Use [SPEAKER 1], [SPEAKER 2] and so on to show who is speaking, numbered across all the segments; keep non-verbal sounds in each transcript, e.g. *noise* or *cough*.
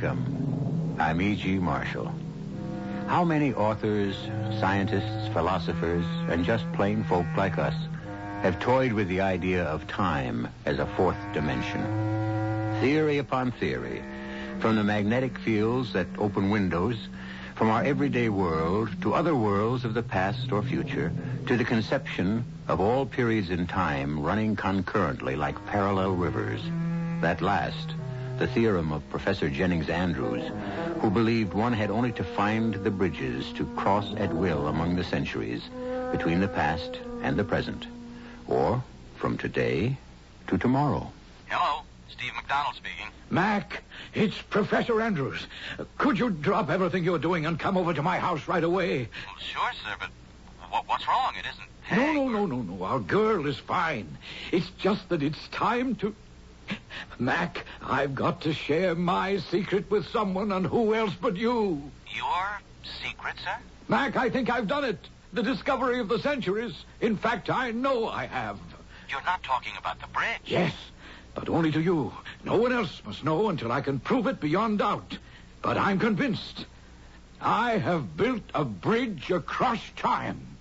[SPEAKER 1] Welcome. I'm E.G. Marshall. How many authors, scientists, philosophers, and just plain folk like us have toyed with the idea of time as a fourth dimension? Theory upon theory, from the magnetic fields that open windows, from our everyday world to other worlds of the past or future, to the conception of all periods in time running concurrently like parallel rivers. That last, the theorem of Professor Jennings Andrews, who believed one had only to find the bridges to cross at will among the centuries between the past and the present, or from today to tomorrow.
[SPEAKER 2] Hello, Steve McDonald speaking.
[SPEAKER 3] Mac, it's Professor Andrews. Could you drop everything you're doing and come over to my house right away?
[SPEAKER 2] Well, sure, sir, but what, what's wrong? It isn't.
[SPEAKER 3] No, no, no, no, no. Our girl is fine. It's just that it's time to. Mac, I've got to share my secret with someone, and who else but you?
[SPEAKER 2] Your secret, sir?
[SPEAKER 3] Mac, I think I've done it. The discovery of the centuries. In fact, I know I have.
[SPEAKER 2] You're not talking about the bridge.
[SPEAKER 3] Yes, but only to you. No one else must know until I can prove it beyond doubt. But I'm convinced. I have built a bridge across time.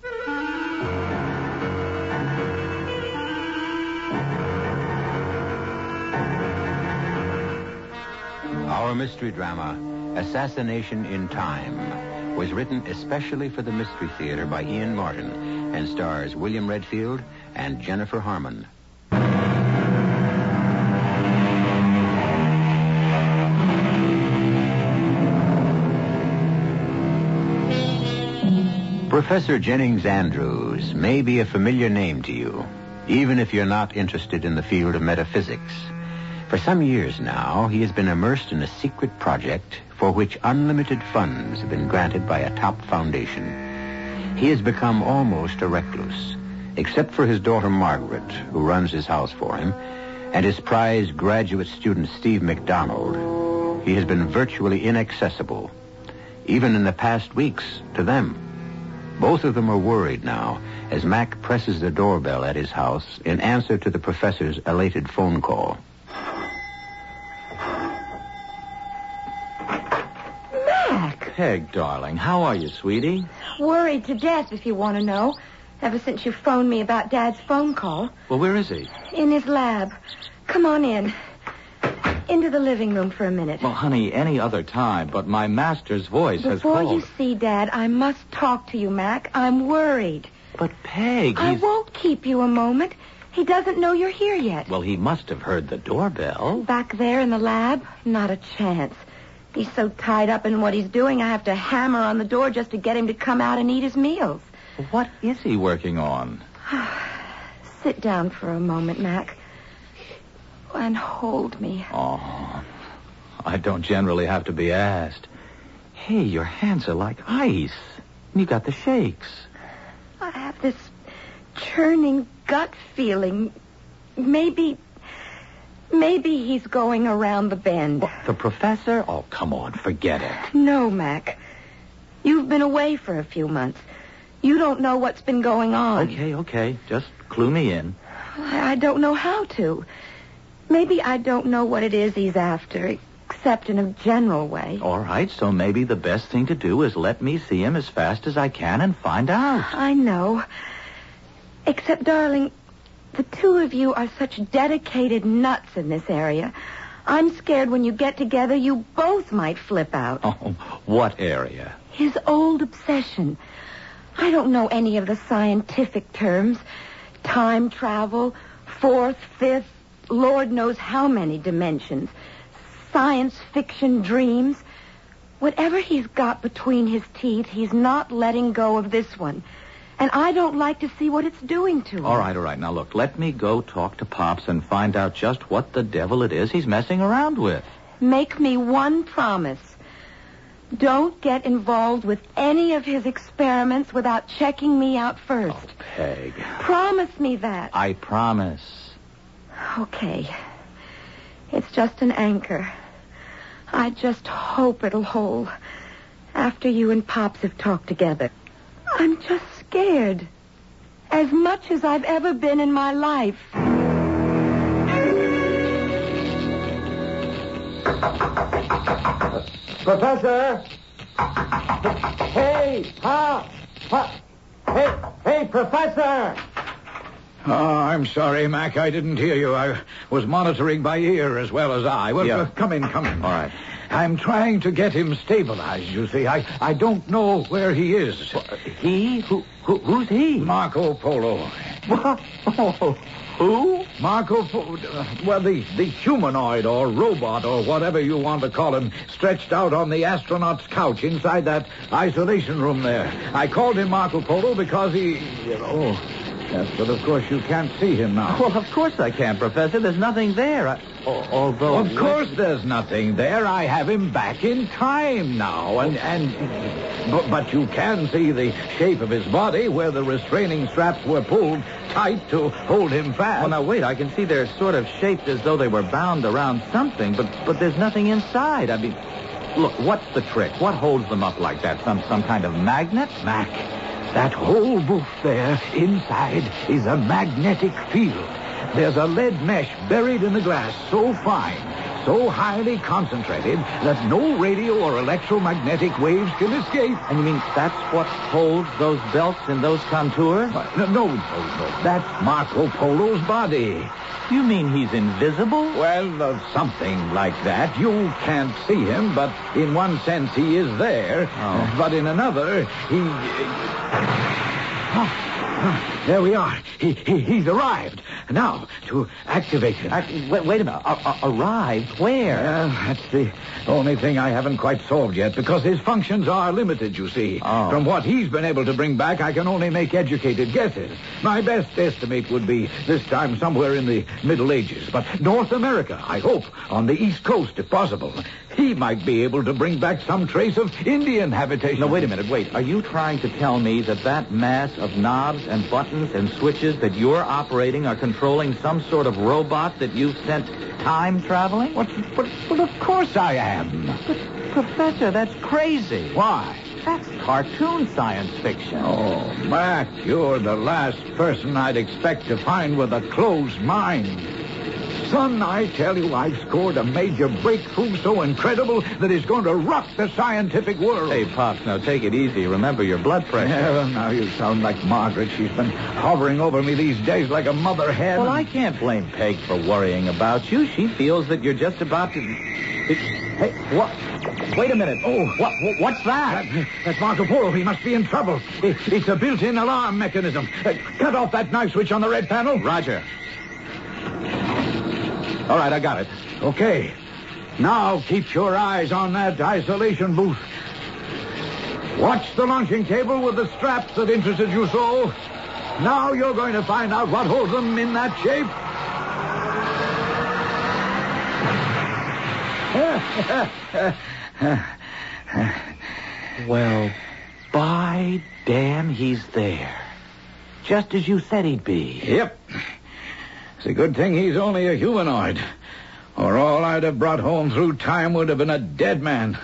[SPEAKER 1] Our mystery drama, Assassination in Time, was written especially for the Mystery Theater by Ian Martin and stars William Redfield and Jennifer Harmon. Professor Jennings Andrews may be a familiar name to you, even if you're not interested in the field of metaphysics. For some years now, he has been immersed in a secret project for which unlimited funds have been granted by a top foundation. He has become almost a recluse, except for his daughter Margaret, who runs his house for him, and his prized graduate student Steve McDonald. He has been virtually inaccessible, even in the past weeks, to them. Both of them are worried now as Mac presses the doorbell at his house in answer to the professor's elated phone call.
[SPEAKER 4] Peg, darling, how are you, sweetie?
[SPEAKER 5] Worried to death, if you want to know. Ever since you phoned me about Dad's phone call.
[SPEAKER 4] Well, where is he?
[SPEAKER 5] In his lab. Come on in. Into the living room for a minute.
[SPEAKER 4] Well, honey, any other time, but my master's voice has called.
[SPEAKER 5] Before you see Dad, I must talk to you, Mac. I'm worried.
[SPEAKER 4] But Peg,
[SPEAKER 5] I
[SPEAKER 4] he's...
[SPEAKER 5] won't keep you a moment. He doesn't know you're here yet.
[SPEAKER 4] Well, he must have heard the doorbell.
[SPEAKER 5] Back there in the lab, not a chance. He's so tied up in what he's doing, I have to hammer on the door just to get him to come out and eat his meals.
[SPEAKER 4] What is he working on? *sighs*
[SPEAKER 5] Sit down for a moment, Mac. And hold me.
[SPEAKER 4] Oh, I don't generally have to be asked. Hey, your hands are like ice. You got the shakes.
[SPEAKER 5] I have this churning gut feeling. Maybe. Maybe he's going around the bend.
[SPEAKER 4] The professor? Oh, come on, forget it.
[SPEAKER 5] No, Mac. You've been away for a few months. You don't know what's been going on.
[SPEAKER 4] Okay, okay. Just clue me in.
[SPEAKER 5] I I don't know how to. Maybe I don't know what it is he's after, except in a general way.
[SPEAKER 4] All right, so maybe the best thing to do is let me see him as fast as I can and find out.
[SPEAKER 5] I know. Except, darling, the two of you are such dedicated nuts in this area. I'm scared when you get together, you both might flip out.
[SPEAKER 4] Oh, what area?
[SPEAKER 5] His old obsession. I don't know any of the scientific terms. Time travel, fourth, fifth, Lord knows how many dimensions. Science fiction dreams. Whatever he's got between his teeth, he's not letting go of this one. And I don't like to see what it's doing to him.
[SPEAKER 4] All right, all right. Now, look, let me go talk to Pops and find out just what the devil it is he's messing around with.
[SPEAKER 5] Make me one promise. Don't get involved with any of his experiments without checking me out first.
[SPEAKER 4] Oh, Peg.
[SPEAKER 5] Promise me that.
[SPEAKER 4] I promise.
[SPEAKER 5] Okay. It's just an anchor. I just hope it'll hold after you and Pops have talked together. I'm just scared. As much as I've ever been in my life.
[SPEAKER 3] Professor! Hey! Ha! Ha! Hey! Hey, Professor! Oh, I'm sorry, Mac. I didn't hear you. I was monitoring by ear as well as eye. Well,
[SPEAKER 4] Yeah.
[SPEAKER 3] uh, come in, come in.
[SPEAKER 4] All right.
[SPEAKER 3] I'm trying to get him stabilized, you see. I, I don't know where he is.
[SPEAKER 4] He? Who, who? Who's he?
[SPEAKER 3] Marco Polo. What?
[SPEAKER 4] Who?
[SPEAKER 3] Marco Polo. Uh, well, the, the humanoid or robot or whatever you want to call him stretched out on the astronaut's couch inside that isolation room there. I called him Marco Polo because he. Oh, yes, but of course you can't see him now.
[SPEAKER 4] Well, of course I can, Professor. There's nothing there. I, although.
[SPEAKER 3] Of course, there's nothing there. I have him back in time now, and and but, but you can see the shape of his body where the restraining straps were pulled tight to hold him fast.
[SPEAKER 4] Well, now wait. I can see they're sort of shaped as though they were bound around something, but but there's nothing inside. I mean, look. What's the trick? What holds them up like that? Some some kind of magnet?
[SPEAKER 3] Mac, that whole booth there inside is a magnetic field. There's a lead mesh buried in the glass so fine, so highly concentrated that no radio or electromagnetic waves can escape.
[SPEAKER 4] And you mean that's what holds those belts in those contours?
[SPEAKER 3] No, no, no, no. That's Marco Polo's body.
[SPEAKER 4] You mean he's invisible?
[SPEAKER 3] Well, uh, something like that. You can't see him, but in one sense he is there.
[SPEAKER 4] Oh.
[SPEAKER 3] But in another, he. Ah, ah, there we are. He, he he's arrived. Now to activate him.
[SPEAKER 4] I, wait, wait a minute. A- a- arrived? Where?
[SPEAKER 3] Well, that's the only thing I haven't quite solved yet, because his functions are limited, you see.
[SPEAKER 4] Oh.
[SPEAKER 3] From what he's been able to bring back, I can only make educated guesses. My best estimate would be this time somewhere in the Middle Ages, but North America, I hope, on the East Coast, if possible. He might be able to bring back some trace of Indian habitation.
[SPEAKER 4] No, wait a minute. Wait. Are you trying to tell me that that mass of knobs and buttons and switches that you're operating are controlling some sort of robot that you've sent time traveling?
[SPEAKER 3] What, but, but of course I am.
[SPEAKER 4] But, Professor, that's crazy.
[SPEAKER 3] Why?
[SPEAKER 4] That's cartoon science fiction.
[SPEAKER 3] Oh, Mac, you're the last person I'd expect to find with a closed mind. Son, I tell you, I've scored a major breakthrough so incredible that it's going to rock the scientific world.
[SPEAKER 4] Hey, Pops, now take it easy. Remember your blood pressure.
[SPEAKER 3] Yeah, well, now you sound like Margaret. She's been hovering over me these days like a mother hen.
[SPEAKER 4] Well, I can't blame Peg for worrying about you. She feels that you're just about to. It... Hey, what? Wait a minute. Oh, what? what- What's that?
[SPEAKER 3] That- that's Marco Polo. He must be in trouble. It- it's a built-in alarm mechanism. Uh, cut off that knife switch on the red panel.
[SPEAKER 4] Roger. All right, I got it.
[SPEAKER 3] Okay. Now keep your eyes on that isolation booth. Watch the launching cable with the straps that interested you so. Now you're going to find out what holds them in that shape.
[SPEAKER 4] Well, by damn, he's there. Just as you said he'd be.
[SPEAKER 3] Yep. It's a good thing he's only a humanoid. Or all I'd have brought home through time would have been a dead man.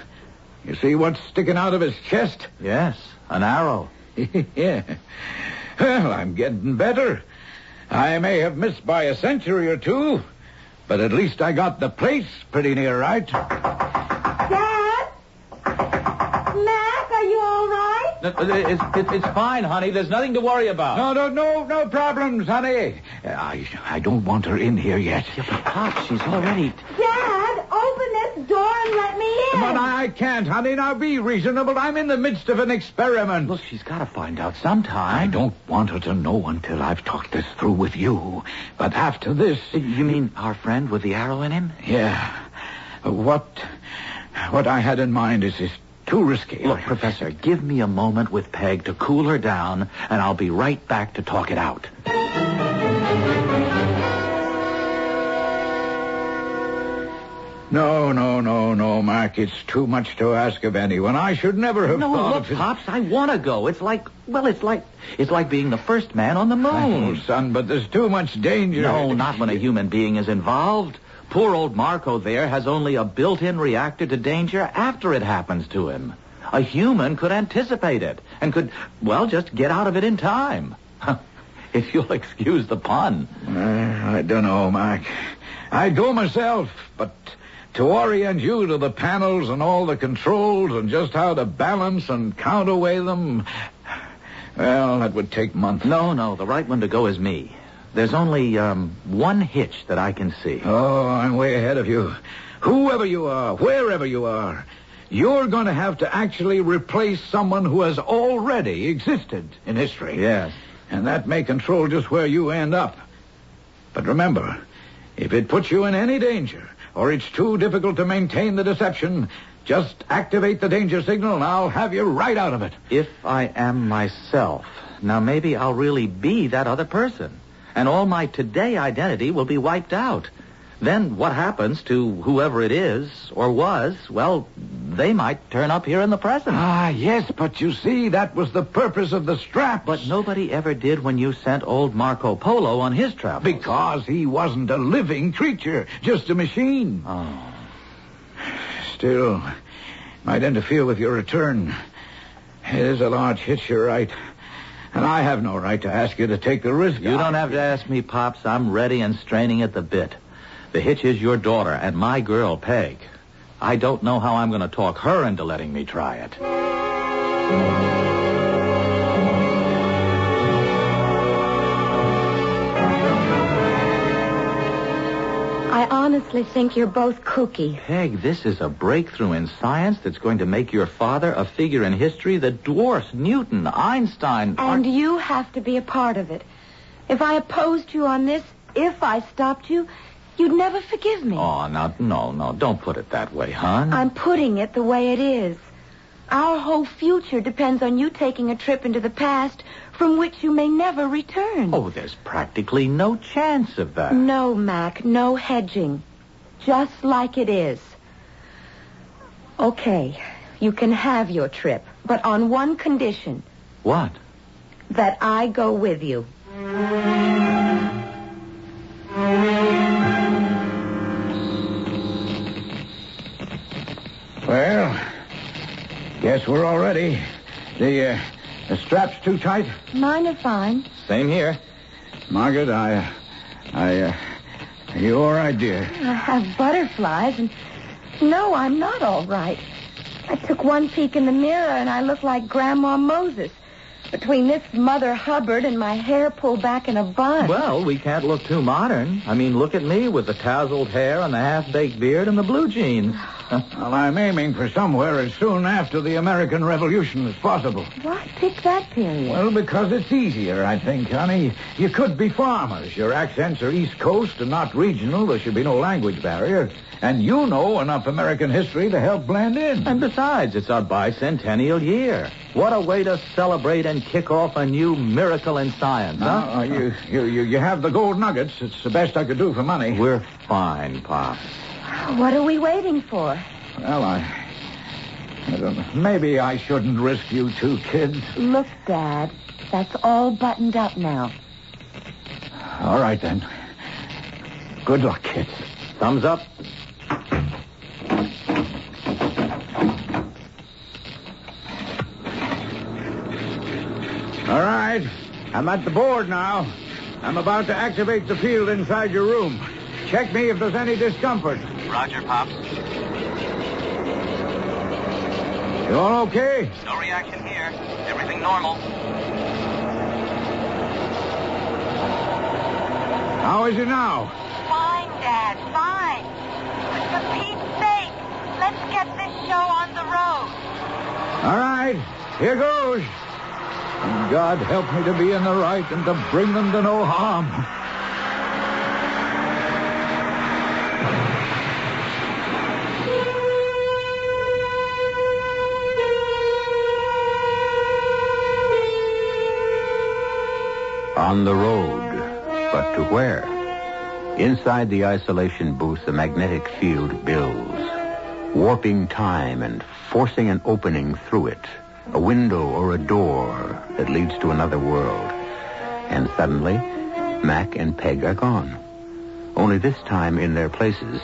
[SPEAKER 3] You see what's sticking out of his chest? *laughs*
[SPEAKER 4] Yes, an arrow.
[SPEAKER 3] yeah. Well, I'm getting better. I may have missed by a century or two, but at least I got the place pretty near right.
[SPEAKER 5] Dad? Mac, are you all right?
[SPEAKER 4] Uh, uh, it's, it's, it's fine, honey. There's nothing to worry about.
[SPEAKER 3] No, no, no, no problems, honey. Uh, I, I don't want her in here yet.
[SPEAKER 4] Pops, she's already.
[SPEAKER 5] Dad, open this door and let me in.
[SPEAKER 3] But I can't, honey. Now be reasonable. I'm in the midst of an experiment.
[SPEAKER 4] Look, she's got to find out sometime.
[SPEAKER 3] I don't want her to know until I've talked this through with you. But after this,
[SPEAKER 4] You mean our friend with the arrow in him?
[SPEAKER 3] yeah. What, what I had in mind is, is too risky.
[SPEAKER 4] Look, Professor, give me a moment with Peg to cool her down, and I'll be right back to talk it out.
[SPEAKER 3] No, no, no, no, Mark. It's too much to ask of anyone. I should never have
[SPEAKER 4] No,
[SPEAKER 3] thought
[SPEAKER 4] look,
[SPEAKER 3] of.
[SPEAKER 4] Pops, I want to go. It's like, well, it's like, it's like being the first man on the
[SPEAKER 3] Oh,
[SPEAKER 4] moon.
[SPEAKER 3] son, but there's too much danger.
[SPEAKER 4] No, not when a human being is involved. Poor old Marco there has only a built-in reactor to danger after it happens to him. A human could anticipate it and could, well, just get out of it in time. *laughs* if you'll excuse the pun.
[SPEAKER 3] Uh, I don't know, Mark. I'd go myself, but to orient you to the panels and all the controls and just how to balance and counterweigh them, well, that would take months.
[SPEAKER 4] No, no, the right one to go is me. There's only um, one hitch that I can see.
[SPEAKER 3] Oh, I'm way ahead of you. Whoever you are, wherever you are, you're going to have to actually replace someone who has already existed in history.
[SPEAKER 4] Yes.
[SPEAKER 3] And that may control just where you end up. But remember, if it puts you in any danger, or it's too difficult to maintain the deception, just activate the danger signal and I'll have you right out of it.
[SPEAKER 4] If I am myself, now maybe I'll really be that other person. And all my today identity will be wiped out. Then what happens to whoever it is or was, well, they might turn up here in the present.
[SPEAKER 3] Ah, yes, but you see, that was the purpose of the straps.
[SPEAKER 4] But nobody ever did when you sent old Marco Polo on his travels.
[SPEAKER 3] Because he wasn't a living creature, just a machine.
[SPEAKER 4] Oh.
[SPEAKER 3] Still, might interfere with your return. It is a large hitch, you're right. And I have no right to ask you to take the risk.
[SPEAKER 4] You don't have to ask me, Pops. I'm ready and straining at the bit. The hitch is your daughter and my girl, Peg. I don't know how I'm going to talk her into letting me try it.
[SPEAKER 5] Honestly think you're both kooky.
[SPEAKER 4] Peg, this is a breakthrough in science that's going to make your father a figure in history that dwarfs Newton, Einstein.
[SPEAKER 5] And you have to be a part of it. If I opposed you on this, if I stopped you, you'd never forgive me.
[SPEAKER 4] Oh, now, no, no, don't put it that way, hon.
[SPEAKER 5] I'm putting it the way it is. Our whole future depends on you taking a trip into the past from which you may never return.
[SPEAKER 4] Oh, there's practically no chance of that.
[SPEAKER 5] No, Mac, no hedging. Just like it is. Okay, you can have your trip, but on one condition
[SPEAKER 4] What?
[SPEAKER 5] that I go with you.
[SPEAKER 3] Well, guess we're all ready. The, uh, the strap's too tight?
[SPEAKER 5] Mine are fine.
[SPEAKER 4] Same here.
[SPEAKER 3] Margaret, I, I, uh, you all right, dear?
[SPEAKER 5] I have butterflies, and no, I'm not all right. I took one peek in the mirror, and I look like Grandma Moses. Between this Mother Hubbard and my hair pulled back in a bun.
[SPEAKER 4] Well, we can't look too modern. I mean, look at me with the tousled hair and the half-baked beard and the blue jeans. *laughs*
[SPEAKER 3] Well, I'm aiming for somewhere as soon after the American Revolution as possible.
[SPEAKER 5] Why pick that period?
[SPEAKER 3] Well, because it's easier, I think, honey. You could be farmers. Your accents are East Coast and not regional. There should be no language barrier. And you know enough American history to help blend in.
[SPEAKER 4] And besides, it's our bicentennial year. What a way to celebrate and kick off a new miracle in science, huh?
[SPEAKER 3] Now, uh, you, you, you, you have the gold nuggets. It's the best I could do for money.
[SPEAKER 4] We're fine, Pop.
[SPEAKER 5] What are we waiting for?
[SPEAKER 3] Well, I... I don't know. Maybe I shouldn't risk you two kids.
[SPEAKER 5] Look, Dad, that's all buttoned up now.
[SPEAKER 3] All right, then. Good luck, kids.
[SPEAKER 4] Thumbs up.
[SPEAKER 3] All right. I'm at the board now. I'm about to activate the field inside your room. Check me if there's any discomfort.
[SPEAKER 2] Roger, Pops.
[SPEAKER 3] You all okay?
[SPEAKER 2] No reaction here. Everything normal.
[SPEAKER 3] How is it now?
[SPEAKER 6] Fine, Dad, fine. For Pete's sake, let's get this show on the road.
[SPEAKER 3] All right. Here goes. And God help me to be in the right and to bring them to no harm.
[SPEAKER 1] On the road. But to where? Inside the isolation booth, the magnetic field builds, warping time and forcing an opening through it, a window or a door that leads to another world. And suddenly, Mac and Peg are gone. Only this time, in their places,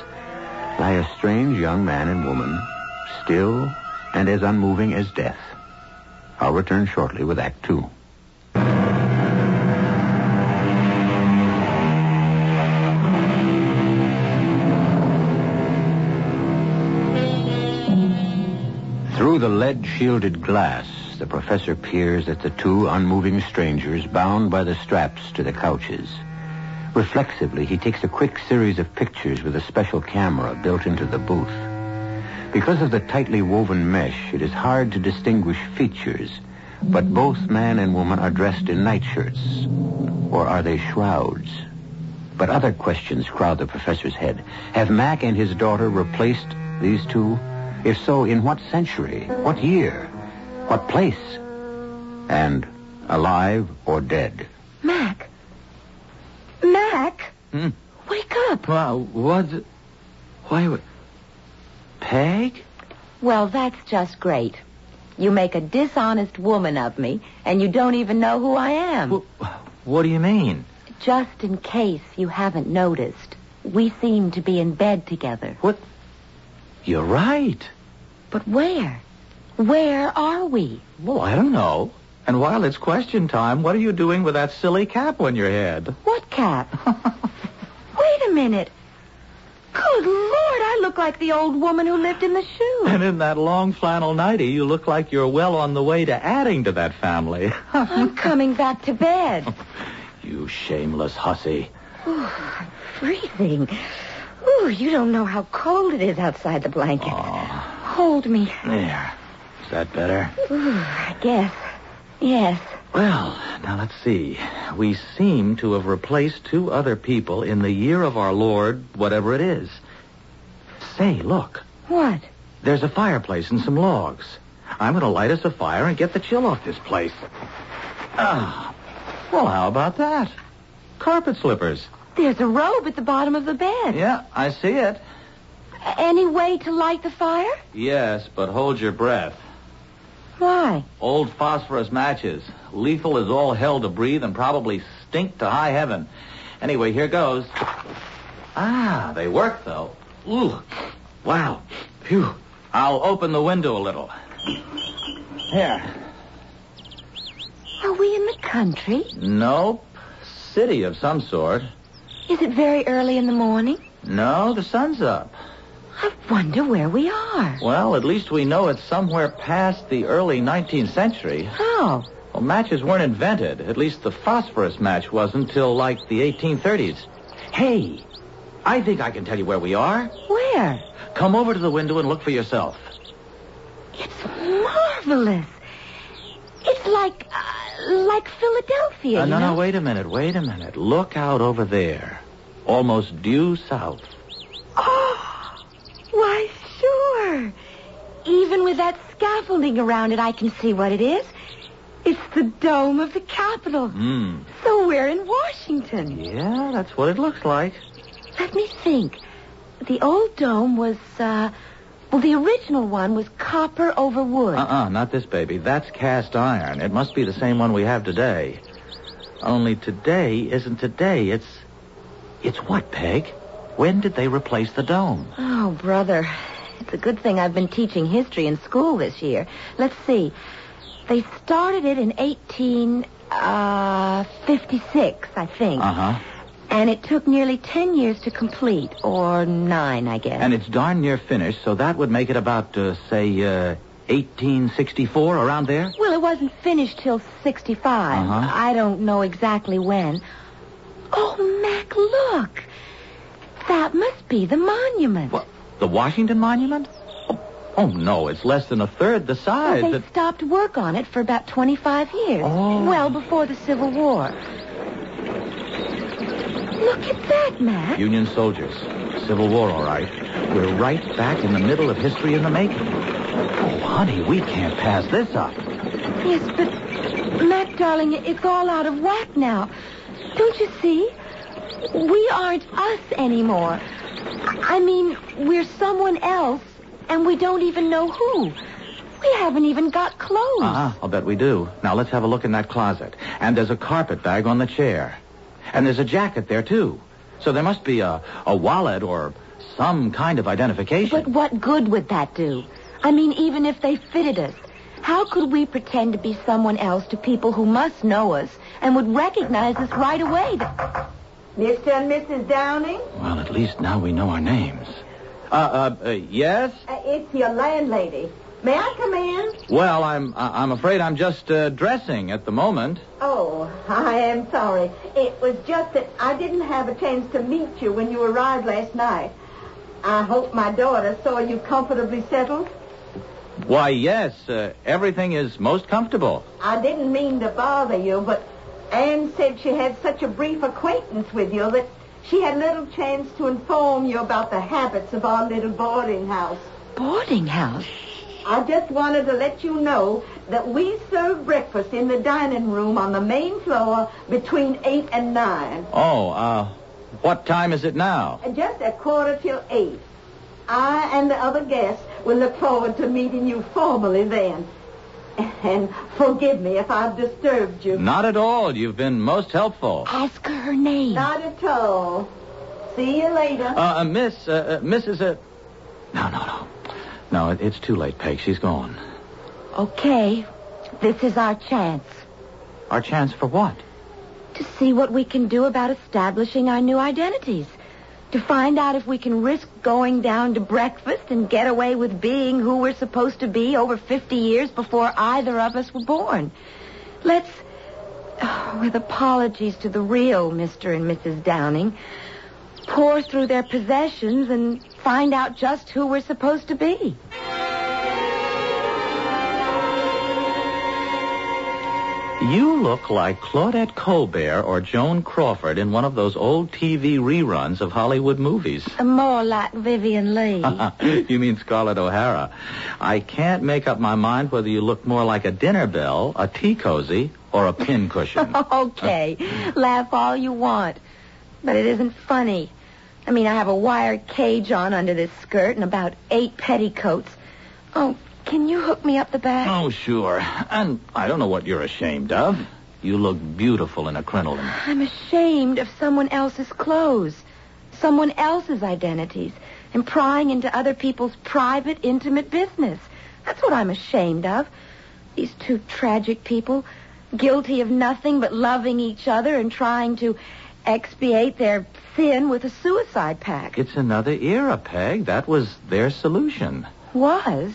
[SPEAKER 1] lie a strange young man and woman, still and as unmoving as death. I'll return shortly with Act Two. Through the lead-shielded glass, the professor peers at the two unmoving strangers bound by the straps to the couches. Reflexively, he takes a quick series of pictures with a special camera built into the booth. Because of the tightly woven mesh, it is hard to distinguish features, but both man and woman are dressed in nightshirts. Or are they shrouds? But other questions crowd the professor's head. Have Mac and his daughter replaced these two? If so, in what century? What year? What place? And alive or dead?
[SPEAKER 5] Mac. Mac.
[SPEAKER 4] Hmm?
[SPEAKER 5] Wake up.
[SPEAKER 4] Well, what? Why? would- Peg?
[SPEAKER 5] Well, that's just great. You make a dishonest woman of me, and you don't even know who I am.
[SPEAKER 4] Wh- What do you mean?
[SPEAKER 5] Just in case you haven't noticed, we seem to be in bed together.
[SPEAKER 4] What? You're right.
[SPEAKER 5] But where? Where are we?
[SPEAKER 4] Well, I don't know. And while it's question time, what are you doing with that silly cap on your head?
[SPEAKER 5] What cap? *laughs* Wait a minute. Good Lord, I look like the old woman who lived in the shoe.
[SPEAKER 4] And in that long flannel nightie, you look like you're well on the way to adding to that family. *laughs*
[SPEAKER 5] I'm coming back to bed. *laughs*
[SPEAKER 4] you shameless hussy.
[SPEAKER 5] Ooh, I'm Freezing. Ooh, you don't know how cold it is outside the blanket.
[SPEAKER 4] Aw,
[SPEAKER 5] Hold me.
[SPEAKER 4] there. Is that better?
[SPEAKER 5] Ooh, I guess. Yes.
[SPEAKER 4] Well, now let's see. We seem to have replaced two other people in the year of our Lord, whatever it is. Say, look.
[SPEAKER 5] What?
[SPEAKER 4] There's a fireplace and some logs. I'm going to light us a fire and get the chill off this place. Ah. Well, how about that? Carpet slippers.
[SPEAKER 5] There's a robe at the bottom of the bed.
[SPEAKER 4] Yeah, I see it.
[SPEAKER 5] Any way to light the fire?
[SPEAKER 4] Yes, but hold your breath.
[SPEAKER 5] Why?
[SPEAKER 4] Old phosphorus matches. Lethal as all hell to breathe and probably stink to high heaven. Anyway, here goes. Ah, they work, though. Ooh. Wow. Phew. I'll open the window a little. Here.
[SPEAKER 5] Are we in the country?
[SPEAKER 4] Nope. City of some sort.
[SPEAKER 5] Is it very early in the morning?
[SPEAKER 4] No, the sun's up.
[SPEAKER 5] I wonder where we are.
[SPEAKER 4] Well, at least we know it's somewhere past the early 19th century.
[SPEAKER 5] How?
[SPEAKER 4] Well, matches weren't invented. At least the phosphorus match wasn't till like the 1830s. Hey, I think I can tell you where we are.
[SPEAKER 5] Where?
[SPEAKER 4] Come over to the window and look for yourself.
[SPEAKER 5] It's marvelous. It's like, uh, like Philadelphia.
[SPEAKER 4] Uh, no,
[SPEAKER 5] know?
[SPEAKER 4] no, wait a minute, wait a minute. Look out over there. Almost due south.
[SPEAKER 5] Oh, why, sure. Even with that scaffolding around it, I can see what it is. It's the dome of the Capitol.
[SPEAKER 4] Hmm.
[SPEAKER 5] So we're in Washington.
[SPEAKER 4] Yeah, that's what it looks like.
[SPEAKER 5] Let me think. The old dome was, uh, well, the original one was copper over wood.
[SPEAKER 4] Uh-uh, not this baby. That's cast iron. It must be the same one we have today. Only today isn't today. It's... It's what, Peg? When did they replace the dome?
[SPEAKER 5] Oh, brother. It's a good thing I've been teaching history in school this year. Let's see. They started it in 1856, I think.
[SPEAKER 4] Uh-huh.
[SPEAKER 5] And it took nearly 10 years to complete, or nine, I guess.
[SPEAKER 4] And it's darn near finished, so that would make it about, uh, say, uh, 1864, around there?
[SPEAKER 5] Well, it wasn't finished till 65.
[SPEAKER 4] Uh-huh.
[SPEAKER 5] I don't know exactly when. Oh, Mac, look. That must be the monument.
[SPEAKER 4] What? The Washington Monument? Oh, oh, no, it's less than a third the size.
[SPEAKER 5] Well, they
[SPEAKER 4] It-
[SPEAKER 5] stopped work on it for about 25 years.
[SPEAKER 4] Oh.
[SPEAKER 5] Well before the Civil War. Look at that, Mac.
[SPEAKER 4] Union soldiers. Civil War, all right. We're right back in the middle of history in the making. Oh, honey, we can't pass this up.
[SPEAKER 5] Yes, but, Mac, darling, it's all out of whack now. Don't you see? We aren't us anymore. I mean, we're someone else, and we don't even know who. We haven't even got clothes.
[SPEAKER 4] Uh-huh, I'll bet we do. Now, let's have a look in that closet. And there's a carpet bag on the chair. And there's a jacket there, too. So there must be a, a wallet or some kind of identification.
[SPEAKER 5] But what good would that do? I mean, even if they fitted us, how could we pretend to be someone else to people who must know us and would recognize us right away?
[SPEAKER 7] Mr. and Mrs. Downing,
[SPEAKER 4] Well, at least now we know our names. Uh, uh, uh yes?
[SPEAKER 7] uh, it's your landlady. May I come in?
[SPEAKER 4] Well, I'm I- I'm afraid I'm just uh, dressing at the moment.
[SPEAKER 7] Oh, I am sorry. It was just that I didn't have a chance to meet you when you arrived last night. I hope my daughter saw you comfortably settled.
[SPEAKER 4] Why, yes, uh, everything is most comfortable.
[SPEAKER 7] I didn't mean to bother you, but Anne said she had such a brief acquaintance with you that she had little chance to inform you about the habits of our little boarding house.
[SPEAKER 5] Boarding house?
[SPEAKER 7] I just wanted to let you know that we serve breakfast in the dining room on the main floor between 8 and 9.
[SPEAKER 4] Oh, uh, what time is it now?
[SPEAKER 7] Just a quarter till 8. I and the other guests will look forward to meeting you formally then. *laughs* And forgive me if I've disturbed you.
[SPEAKER 4] Not at all. You've been most helpful.
[SPEAKER 5] Ask her her name.
[SPEAKER 7] Not at all. See you later.
[SPEAKER 4] Uh, uh Miss, uh, uh, Mrs. Uh... No, no, no. No, it, it's too late, Peg. She's gone.
[SPEAKER 5] Okay. This is our chance
[SPEAKER 4] Our chance for what?
[SPEAKER 5] to see what we can do about establishing our new identities. To find out if we can risk going down to breakfast and get away with being who we're supposed to be over 50 years before either of us were born. Let's, oh, with apologies to the real Mr. and Mrs. Downing, pore through their possessions and find out just who we're supposed to be.
[SPEAKER 4] You look like Claudette Colbert or Joan Crawford in one of those old TV reruns of Hollywood movies.
[SPEAKER 5] Uh, more like Vivien Leigh. *laughs*
[SPEAKER 4] you mean Scarlett O'Hara. I can't make up my mind whether you look more like a dinner bell, a tea cozy, or a pincushion. *laughs*
[SPEAKER 5] okay. Laugh all you want. But it isn't funny. I mean, I have a wire cage on under this skirt and about eight petticoats. Oh, can you hook me up the back?
[SPEAKER 4] oh, sure. And I don't know what you're ashamed of. You look beautiful in a crinoline.
[SPEAKER 5] I'm ashamed of someone else's clothes, someone else's identities, and prying into other people's private, intimate business. That's what I'm ashamed of. These two tragic people, guilty of nothing but loving each other and trying to expiate their sin with a suicide pact.
[SPEAKER 4] It's another era, Peg. That was their solution.
[SPEAKER 5] Was.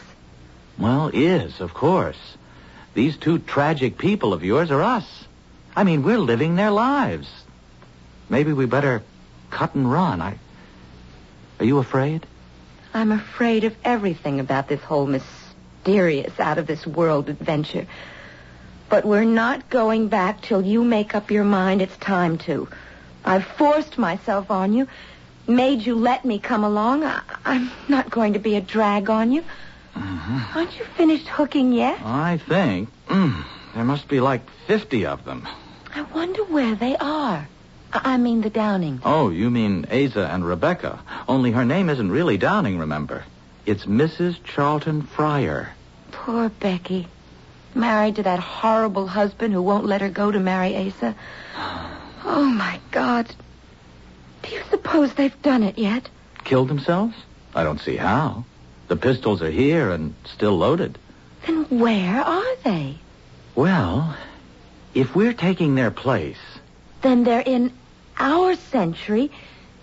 [SPEAKER 4] Well, is, of course. These two tragic people of yours are us. I mean, we're living their lives. Maybe we better cut and run. I. Are you afraid?
[SPEAKER 5] I'm afraid of everything about this whole mysterious, out of this world adventure. But we're not going back till you make up your mind it's time to. I've forced myself on you, made you let me come along. I- I'm not going to be a drag on you. Aren't you finished hooking yet?
[SPEAKER 4] I think. Mm, there must be like 50 of them.
[SPEAKER 5] I wonder where they are. I I mean the Downing.
[SPEAKER 4] Oh, you mean Asa and Rebecca. Only her name isn't really Downing, remember. It's Mrs. Charlton Fryer.
[SPEAKER 5] Poor Becky. Married to that horrible husband who won't let her go to marry Asa. *sighs* Oh, my God. Do you suppose they've done it yet?
[SPEAKER 4] Killed themselves? I don't see how. The pistols are here and still loaded.
[SPEAKER 5] Then where are they?
[SPEAKER 4] Well, if we're taking their place.
[SPEAKER 5] Then they're in our century,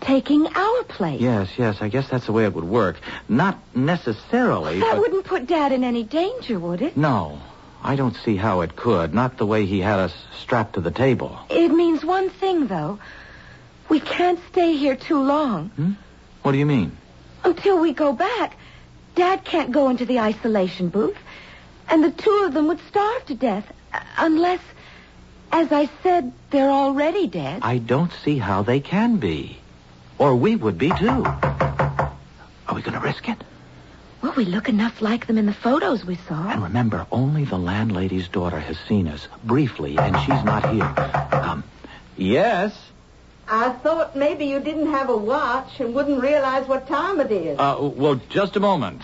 [SPEAKER 5] taking our place.
[SPEAKER 4] Yes, yes, I guess that's the way it would work. Not necessarily,
[SPEAKER 5] That
[SPEAKER 4] but.
[SPEAKER 5] wouldn't put Dad in any danger, would it?
[SPEAKER 4] No, I don't see how it could. Not the way he had us strapped to the table.
[SPEAKER 5] It means one thing, though. We can't stay here too long.
[SPEAKER 4] What do you mean?
[SPEAKER 5] Until we go back, Dad can't go into the isolation booth, and the two of them would starve to death, uh, unless, as I said, they're already dead.
[SPEAKER 4] I don't see how they can be. Or we would be, too. Are we going to risk it?
[SPEAKER 5] Well, we look enough like them in the photos we saw.
[SPEAKER 4] And remember, only the landlady's daughter has seen us, briefly, and she's not here. Um, yes?
[SPEAKER 7] I thought maybe you didn't have a watch and wouldn't realize what time it is.
[SPEAKER 4] Uh, well, just a moment.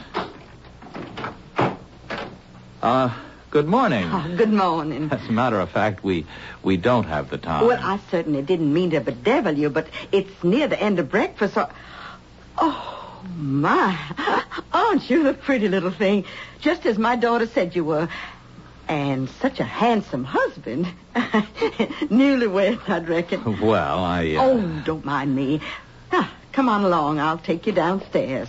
[SPEAKER 4] Uh, good morning.
[SPEAKER 8] Oh, good morning. *laughs*
[SPEAKER 4] As a matter of fact, we we don't have the time.
[SPEAKER 8] Well, I certainly didn't mean to bedevil you, but it's near the end of breakfast, so... Oh, my. Aren't you the pretty little thing? Just as my daughter said you were. And such a handsome husband. *laughs* Newlywed, I'd reckon.
[SPEAKER 4] Well, I. Uh...
[SPEAKER 8] Oh, don't mind me. Ah, come on along. I'll take you downstairs.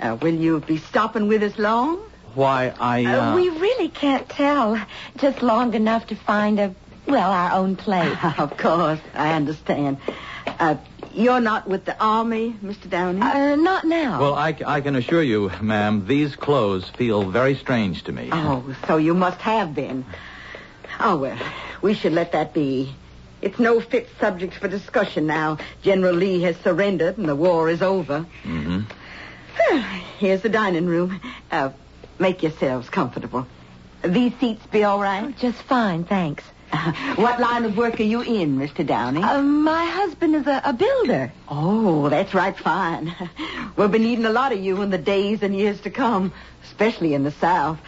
[SPEAKER 8] Uh, will you be stopping with us long?
[SPEAKER 4] Why, I. Uh...
[SPEAKER 5] Uh, we really can't tell. Just long enough to find a, well, our own place. *laughs*
[SPEAKER 8] of course, I understand. Uh, you're not with the army, Mr. Downey?
[SPEAKER 5] Uh, not now.
[SPEAKER 4] Well, I, I can assure you, ma'am, these clothes feel very strange to me.
[SPEAKER 8] Oh, so you must have been. Oh, well, we should let that be. It's no fit subject for discussion now. General Lee has surrendered and the war is over.
[SPEAKER 4] Mm-hmm.
[SPEAKER 8] Here's the dining room. Uh, make yourselves comfortable. These seats be all right?
[SPEAKER 5] Just fine, thanks. *laughs*
[SPEAKER 8] what line of work are you in, Mr. Downey?
[SPEAKER 5] Uh, my husband is a, a builder.
[SPEAKER 8] Oh, that's right, fine. *laughs* We'll be needing a lot of you in the days and years to come, especially in the South.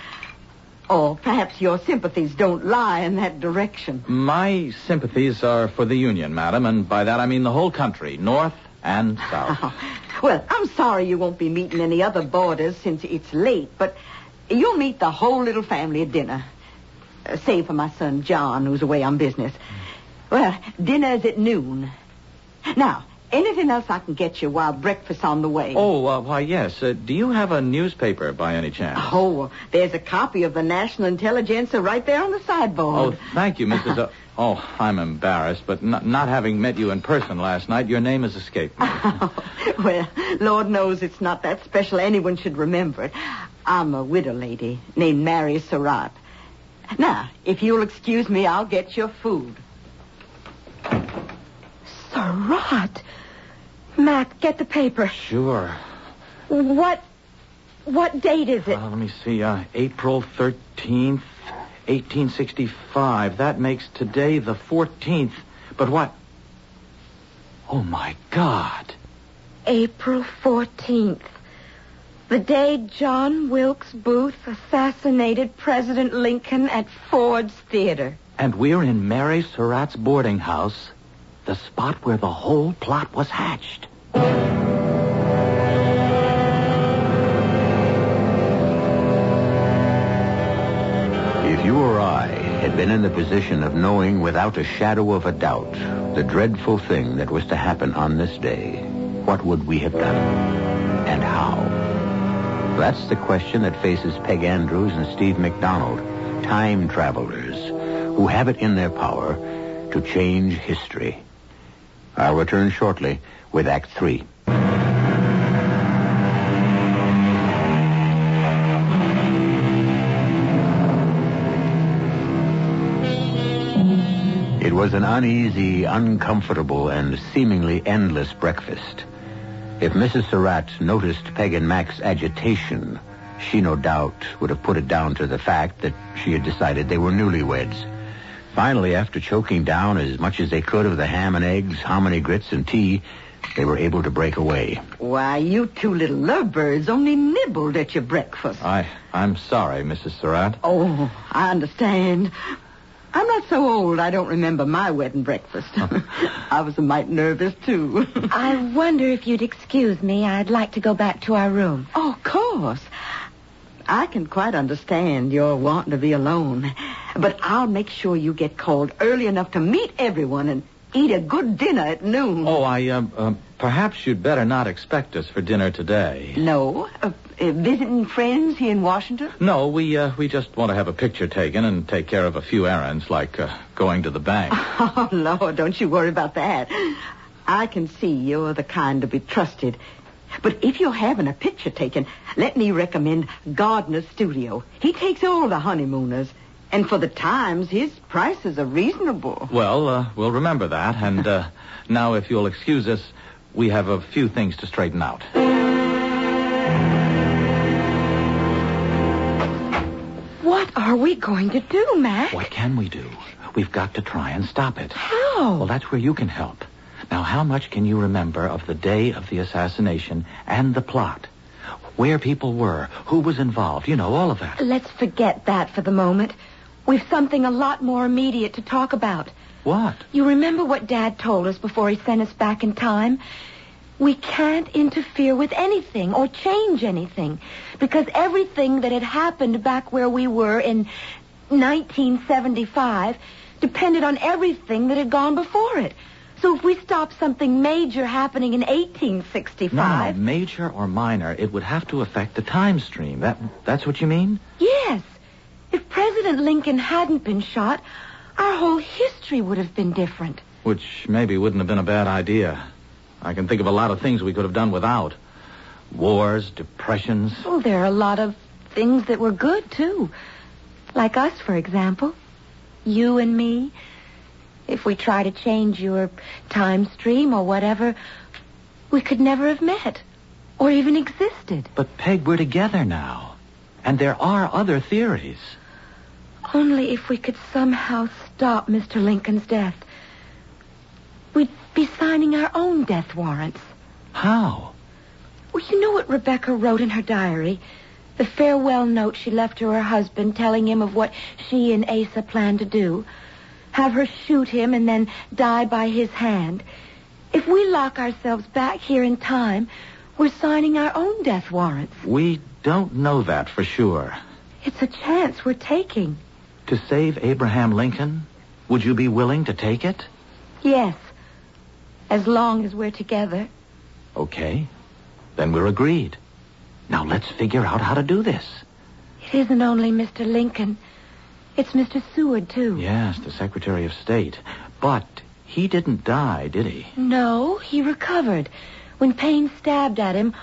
[SPEAKER 8] Or perhaps your sympathies don't lie in that direction.
[SPEAKER 4] My sympathies are for the Union, madam, and by that I mean the whole country, North and South. *laughs*
[SPEAKER 8] well, I'm sorry you won't be meeting any other boarders since it's late, but you'll meet the whole little family at dinner. Uh, save for my son John, who's away on business. Well, dinner's at noon. Now, anything else I can get you while breakfast's on the way?
[SPEAKER 4] Oh, uh, why, yes. Uh, do you have a newspaper by any chance?
[SPEAKER 8] Oh, there's a copy of the National Intelligencer right there on the sideboard.
[SPEAKER 4] Oh, thank you, Mrs. *laughs* O- oh, I'm embarrassed, but not, not having met you in person last night, your name has escaped me. *laughs*
[SPEAKER 8] well, Lord knows it's not that special anyone should remember it. I'm a widow lady named Mary Surratt. Now, if you'll excuse me, I'll get your food.
[SPEAKER 5] Surratt. Mac, get the paper.
[SPEAKER 4] Sure.
[SPEAKER 5] What, what date is it?
[SPEAKER 4] Uh, let me see. Uh, April 13th, 1865. That makes today the 14th. But what? Oh, my God.
[SPEAKER 5] April 14th. The day John Wilkes Booth assassinated President Lincoln at Ford's Theater.
[SPEAKER 4] And we're in Mary Surratt's boarding house, the spot where the whole plot was hatched.
[SPEAKER 1] If you or I had been in the position of knowing without a shadow of a doubt the dreadful thing that was to happen on this day, what would we have done? And how? That's the question that faces Peg Andrews and Steve McDonald, time travelers who have it in their power to change history. I'll return shortly with Act Three. It was an uneasy, uncomfortable, and seemingly endless breakfast. If Mrs. Surratt noticed Peg and Mac's agitation, she no doubt would have put it down to the fact that she had decided they were newlyweds. Finally, after choking down as much as they could of the ham and eggs, hominy grits, and tea, they were able to break away.
[SPEAKER 8] Why, you two little lovebirds only nibbled at your breakfast.
[SPEAKER 4] I, I'm sorry, Mrs. Surratt.
[SPEAKER 8] Oh, I understand. I'm not so old I don't remember my wedding breakfast. *laughs* I was a mite nervous, too. *laughs*
[SPEAKER 5] I wonder if you'd excuse me. I'd like to go back to our room.
[SPEAKER 8] Oh, of course. I can quite understand your wanting to be alone. But I'll make sure you get called early enough to meet everyone and eat a good dinner at noon.
[SPEAKER 4] Oh, I, um, um, perhaps you'd better not expect us for dinner today.
[SPEAKER 8] No? Uh, uh, visiting friends here in Washington?
[SPEAKER 4] No, we, uh, we just want to have a picture taken and take care of a few errands, like, uh, going to the bank. *laughs*
[SPEAKER 8] Oh, Lord, don't you worry about that. I can see you're the kind to be trusted. But if you're having a picture taken, let me recommend Gardner's Studio. He takes all the honeymooners. And for the times, his prices are reasonable.
[SPEAKER 4] Well, uh, we'll remember that. And uh, *laughs* now, if you'll excuse us, we have a few things to straighten out.
[SPEAKER 5] What are we going to do, Mac?
[SPEAKER 4] What can we do? We've got to try and stop it.
[SPEAKER 5] How?
[SPEAKER 4] Well, that's where you can help. Now, how much can you remember of the day of the assassination and the plot? Where people were, who was involved, you know, all of that.
[SPEAKER 5] Let's forget that for the moment. We've something a lot more immediate to talk about.
[SPEAKER 4] What?
[SPEAKER 5] You remember what Dad told us before he sent us back in time? We can't interfere with anything or change anything because everything that had happened back where we were in 1975 depended on everything that had gone before it. So if we stop something major happening in
[SPEAKER 4] No, no,
[SPEAKER 5] 1865.
[SPEAKER 4] major or minor, it would have to affect the time stream. That that's what you mean?
[SPEAKER 5] Yes. If President Lincoln hadn't been shot, our whole history would have been different.
[SPEAKER 4] Which maybe wouldn't have been a bad idea. I can think of a lot of things we could have done without. Wars, depressions.
[SPEAKER 5] Oh, there are a lot of things that were good, too. Like us, for example. You and me. If we try to change your time stream or whatever, we could never have met or even existed.
[SPEAKER 4] But Peg, we're together now. And there are other theories.
[SPEAKER 5] Only if we could somehow stop Mr. Lincoln's death. We'd be signing our own death warrants.
[SPEAKER 4] How?
[SPEAKER 5] Well, you know what Rebecca wrote in her diary? The farewell note she left to her husband telling him of what she and Asa planned to do. Have her shoot him and then die by his hand. If we lock ourselves back here in time, we're signing our own death warrants.
[SPEAKER 4] We don't know that for sure.
[SPEAKER 5] It's a chance we're taking.
[SPEAKER 4] To save Abraham Lincoln, would you be willing to take it?
[SPEAKER 5] Yes. As long as we're together.
[SPEAKER 4] Okay. Then we're agreed. Now let's figure out how to do this.
[SPEAKER 5] It isn't only Mr. Lincoln. It's Mr. Seward, too.
[SPEAKER 4] Yes, the Secretary of State. But he didn't die, did he?
[SPEAKER 5] No, he recovered. When Payne stabbed at him,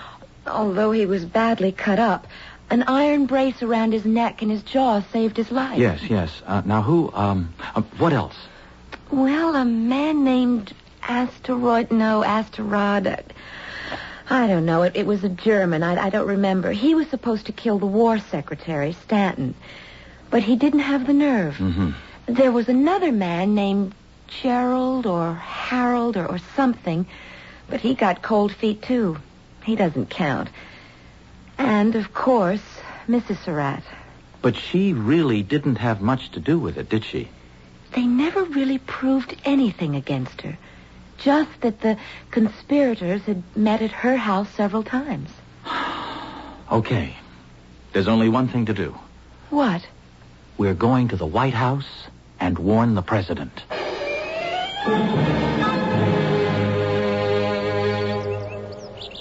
[SPEAKER 5] although he was badly cut up, an iron brace around his neck and his jaw saved his life.
[SPEAKER 4] Yes, yes. Uh, now who, um, uh, what else?
[SPEAKER 5] Well, a man named Asteroid, no, Atzerodt. uh, I don't know. It, it was a German. I, I don't remember. He was supposed to kill the war secretary, Stanton. But he didn't have the nerve.
[SPEAKER 4] Mm-hmm.
[SPEAKER 5] There was another man named Gerald or Harold or, or something, but he got cold feet, too. He doesn't count. And, of course, Mrs. Surratt.
[SPEAKER 4] But she really didn't have much to do with it, did she?
[SPEAKER 5] They never really proved anything against her. Just that the conspirators had met at her house several times. *sighs*
[SPEAKER 4] Okay. There's only one thing to do.
[SPEAKER 5] What?
[SPEAKER 4] We're going to the White House and warn the president.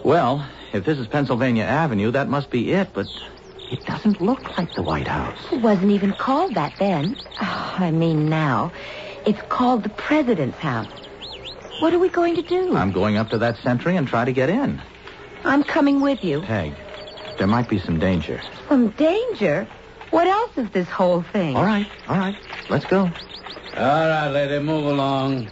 [SPEAKER 4] Well, if this is Pennsylvania Avenue, that must be it, but it doesn't look like the White House.
[SPEAKER 5] It wasn't even called that then. Oh, I mean now. It's called the President's House. What are we going to do?
[SPEAKER 4] I'm going up to that sentry and try to get in.
[SPEAKER 5] I'm coming with you.
[SPEAKER 4] Peg, there might be some danger.
[SPEAKER 5] Some danger? What else is this whole thing?
[SPEAKER 4] All right, all right. Let's go.
[SPEAKER 3] All right, lady, move along.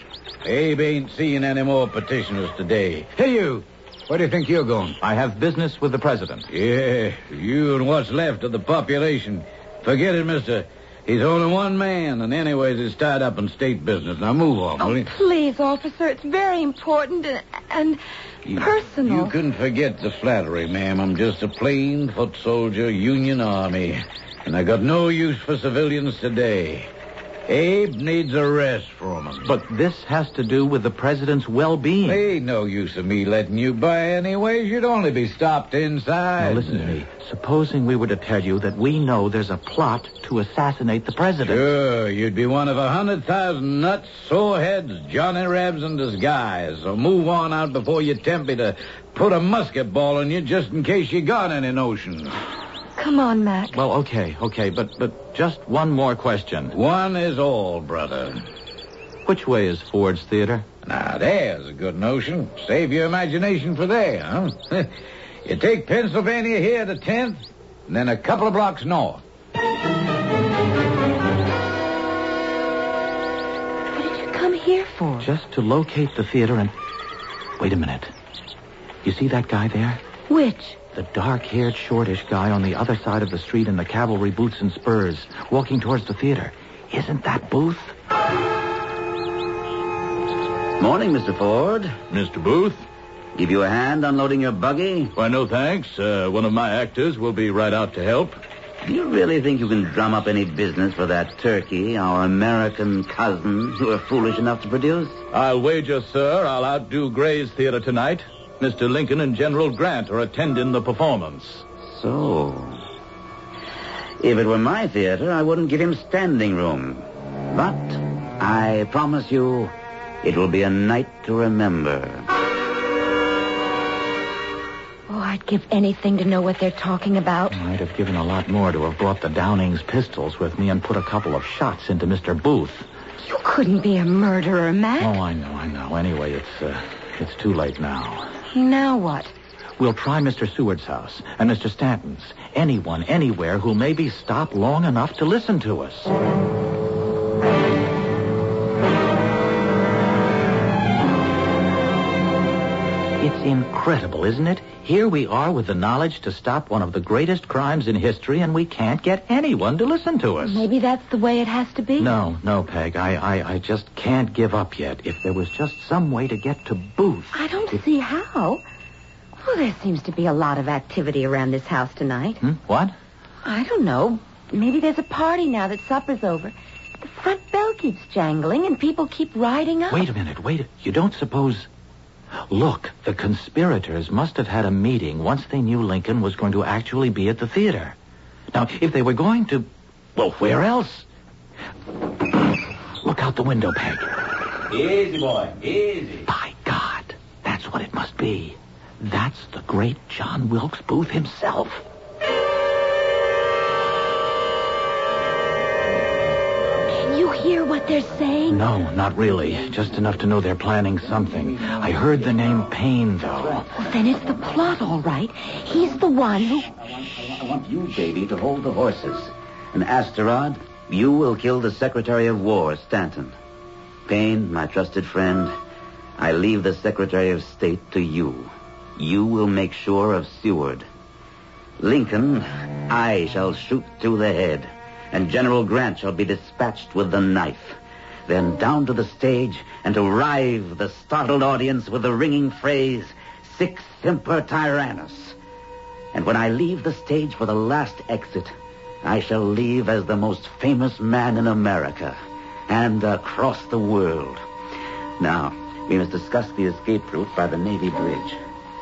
[SPEAKER 3] Abe ain't seeing any more petitioners today. Hey, you. Where do you think you're going?
[SPEAKER 4] I have business with the president.
[SPEAKER 3] Yeah, you and what's left of the population. Forget it, mister. He's only one man, and anyways, he's tied up in state business. Now move on, will
[SPEAKER 5] Oh,
[SPEAKER 3] you?
[SPEAKER 5] please, officer. It's very important and, and
[SPEAKER 3] You-
[SPEAKER 5] personal.
[SPEAKER 3] You can forget the flattery, ma'am. I'm just a plain foot soldier, Union Army. And I got no use for civilians today. Abe needs a rest from 'em.
[SPEAKER 4] But this has to do with the president's well-being.
[SPEAKER 3] Ain't no use of me letting you by anyways. You'd only be stopped inside.
[SPEAKER 4] Now listen to me. Supposing we were to tell you that we know there's a plot to assassinate the president.
[SPEAKER 3] Sure, you'd be one of a hundred thousand nuts, soreheads, Johnny Rebs in disguise. So move on out before you tempt me to put a musket ball in you just in case you got any notions.
[SPEAKER 5] Come on, Mac.
[SPEAKER 4] Well, okay, okay, but but just one more question.
[SPEAKER 3] One is all, brother.
[SPEAKER 4] Which way is Ford's Theater?
[SPEAKER 3] Now, there's a good notion. Save your imagination for there, huh? *laughs* you take Pennsylvania here to 10th, and then a couple of blocks north.
[SPEAKER 5] What did you come here for?
[SPEAKER 4] Just to locate the theater and wait a minute. You see that guy there?
[SPEAKER 5] Which?
[SPEAKER 4] The dark-haired, shortish guy on the other side of the street in the cavalry boots and spurs, walking towards the theater. Isn't that Booth?
[SPEAKER 9] Morning, Mr. Ford.
[SPEAKER 10] Mr. Booth?
[SPEAKER 9] Give you a hand unloading your buggy?
[SPEAKER 10] Why, no thanks. Uh, one of my actors will be right out to help.
[SPEAKER 9] Do you really think you can drum up any business for that turkey, our American cousin, you were foolish enough to produce?
[SPEAKER 10] I'll wager, sir, I'll outdo Gray's Theater tonight. Mr. Lincoln and General Grant are attending the performance.
[SPEAKER 9] So. If it were my theater, I wouldn't give him standing room. But I promise you, It will be a night to remember.
[SPEAKER 5] Oh, I'd give anything to know what they're talking about.
[SPEAKER 4] I'd have given a lot more to have brought the Downing's pistols with me and put a couple of shots into Mr. Booth.
[SPEAKER 5] You couldn't be a murderer, Mac.
[SPEAKER 4] Oh, I know, I know. Anyway, it's uh, it's too late now.
[SPEAKER 5] Now what?
[SPEAKER 4] We'll try Mr. Seward's house and Mr. Stanton's. Anyone, anywhere who maybe stop long enough to listen to us. Incredible, isn't it? Here we are with the knowledge to stop one of the greatest crimes in history, and we can't get anyone to listen to us.
[SPEAKER 5] Maybe that's the way it has to be.
[SPEAKER 4] No, no, Peg. I, I, I just can't give up yet. If there was just some way to get to Booth.
[SPEAKER 5] I don't see how. Well, there seems to be a lot of activity around this house tonight.
[SPEAKER 4] Hmm? What?
[SPEAKER 5] I don't know. Maybe there's a party now that supper's over. The front bell keeps jangling and people keep riding up.
[SPEAKER 4] Wait a minute, wait. You don't suppose. Look, the conspirators must have had a meeting once they knew Lincoln was going to actually be at the theater. Now, if they were going to. Well, where else? Look out the window, Peg.
[SPEAKER 9] Easy, boy. Easy.
[SPEAKER 4] By God, that's what it must be. That's the great John Wilkes Booth himself.
[SPEAKER 5] Hear what they're saying?
[SPEAKER 4] No, not really. Just enough to know they're planning something. I heard the name Payne, though.
[SPEAKER 5] Well, then it's the plot, all right. He's the one who.
[SPEAKER 9] I want you, Davey, to hold the horses. And Atzerodt, you will kill the Secretary of War, Stanton. Payne, my trusted friend, I leave the Secretary of State to you. You will make sure of Seward. Lincoln, I shall shoot through the head, and General Grant shall be dispatched with the knife. Then down to the stage and to rive the startled audience with the ringing phrase, Sic Semper Tyrannis. And when I leave the stage for the last exit, I shall leave as the most famous man in America and across the world. Now, we must discuss the escape route by the Navy Bridge.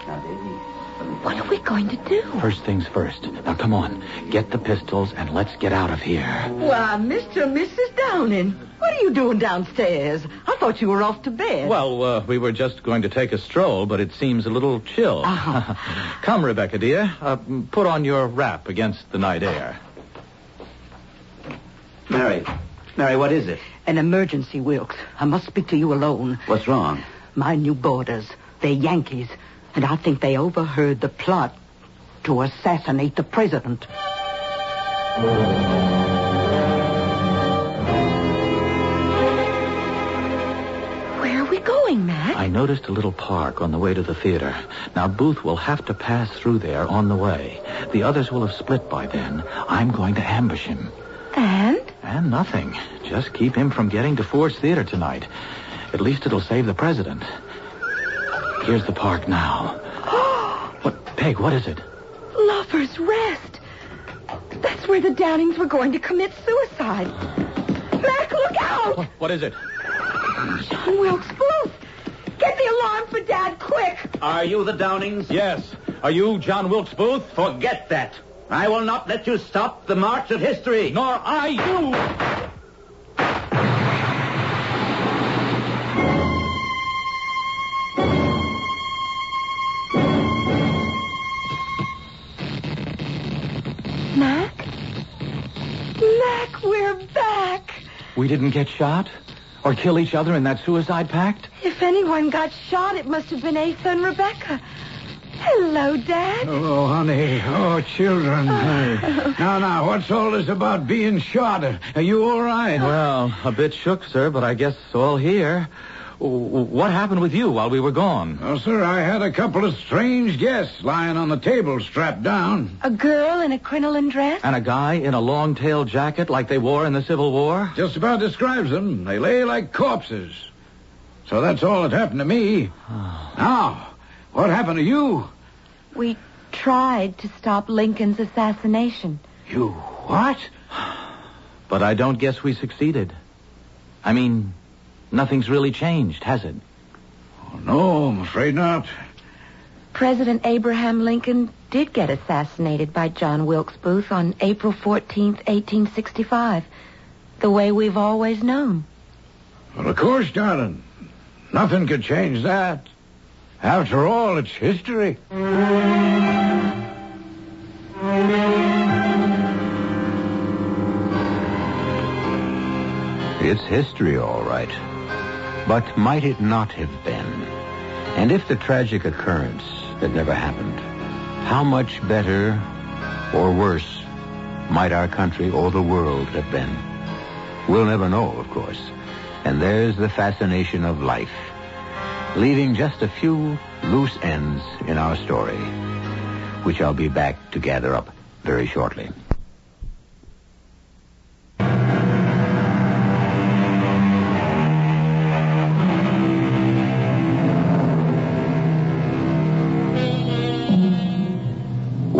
[SPEAKER 9] Now.
[SPEAKER 5] What are we going to do?
[SPEAKER 4] First things first. Now, come on. Get the pistols and let's get out of here.
[SPEAKER 8] Why, Mr. and Mrs. Downing, what are you doing downstairs? I thought you were off to bed.
[SPEAKER 10] Well, uh, we were just going to take a stroll, but it seems a little chill.
[SPEAKER 8] Uh-huh. *laughs*
[SPEAKER 10] Come, Rebecca, dear. Uh, put on your wrap against the night air.
[SPEAKER 9] Mary. Mary, what is it?
[SPEAKER 8] An emergency, Wilkes. I must speak to you alone.
[SPEAKER 9] What's wrong?
[SPEAKER 8] My new boarders. They're Yankees. And I think they overheard the plot to assassinate the president.
[SPEAKER 5] Where are we going, Mac?
[SPEAKER 4] I noticed a little park on the way to the theater. Now, Booth will have to pass through there on the way. The others will have split by then. I'm going to ambush him.
[SPEAKER 5] And?
[SPEAKER 4] And nothing. Just keep him from getting to Ford's Theater tonight. At least it'll save the president. Here's the park now. *gasps* What, Peg, what is it?
[SPEAKER 5] Lover's Rest. That's where the Downings were going to commit suicide. Mac, look out!
[SPEAKER 10] What, what is it?
[SPEAKER 5] John Wilkes Booth! Get the alarm for Dad, quick!
[SPEAKER 9] Are you the Downings?
[SPEAKER 10] Yes. Are you John Wilkes Booth?
[SPEAKER 9] Forget that. I will not let you stop the march of history.
[SPEAKER 10] Nor I you.
[SPEAKER 4] We didn't get shot? Or kill each other in that suicide pact?
[SPEAKER 5] If anyone got shot, it must have been Asa and Rebecca. Hello, Dad.
[SPEAKER 3] Oh, honey. Oh, children. Oh. now, now, what's all this about being shot? Are you all right?
[SPEAKER 4] Well, a bit shook, sir, but I guess all here. W- What happened with you while we were gone?
[SPEAKER 3] Oh, sir, I had a couple of strange guests lying on the table strapped down.
[SPEAKER 5] A girl in a crinoline dress?
[SPEAKER 4] And a guy in a long-tailed jacket like they wore in the Civil War?
[SPEAKER 3] Just about describes them. They lay like corpses. So that's all that happened to me. *sighs* now, what happened to you?
[SPEAKER 5] We tried to stop Lincoln's assassination.
[SPEAKER 3] You what?
[SPEAKER 4] But I don't guess we succeeded. I mean, nothing's really changed, has it?
[SPEAKER 3] Oh, no, I'm afraid not.
[SPEAKER 5] President Abraham Lincoln did get assassinated by John Wilkes Booth on April 14th, 1865. The way we've always known.
[SPEAKER 3] Well, of course, darling. Nothing could change that. After all, it's history.
[SPEAKER 1] It's history, all right. But might it not have been? And if the tragic occurrence had never happened, how much better or worse might our country or the world have been? We'll never know, of course. And there's the fascination of life, leaving just a few loose ends in our story, which I'll be back to gather up very shortly.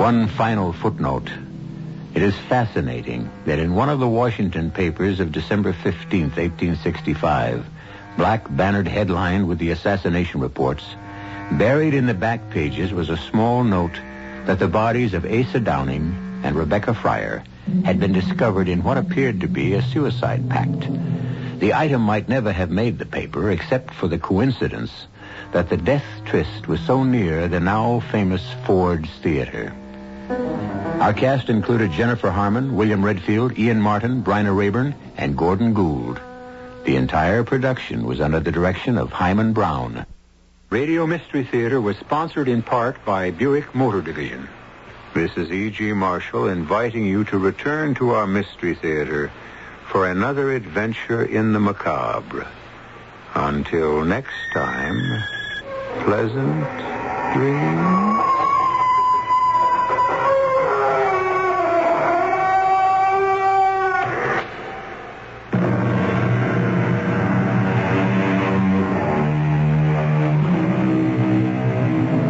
[SPEAKER 1] One final footnote. It is fascinating that in one of the Washington papers of December 15th, 1865, black bannered headline with the assassination reports, buried in the back pages was a small note that the bodies of Asa Downing and Rebecca Fryer had been discovered in what appeared to be a suicide pact. The item might never have made the paper except for the coincidence that the death tryst was so near the now famous Ford's Theater. Our cast included Jennifer Harmon, William Redfield, Ian Martin, Bryna Raeburn, and Gordon Gould. The entire production was under the direction of Himan Brown. Radio Mystery Theater was sponsored in part by Buick Motor Division. This is E.G. Marshall inviting you to return to our Mystery Theater for another adventure in the macabre. Until next time, pleasant dreams.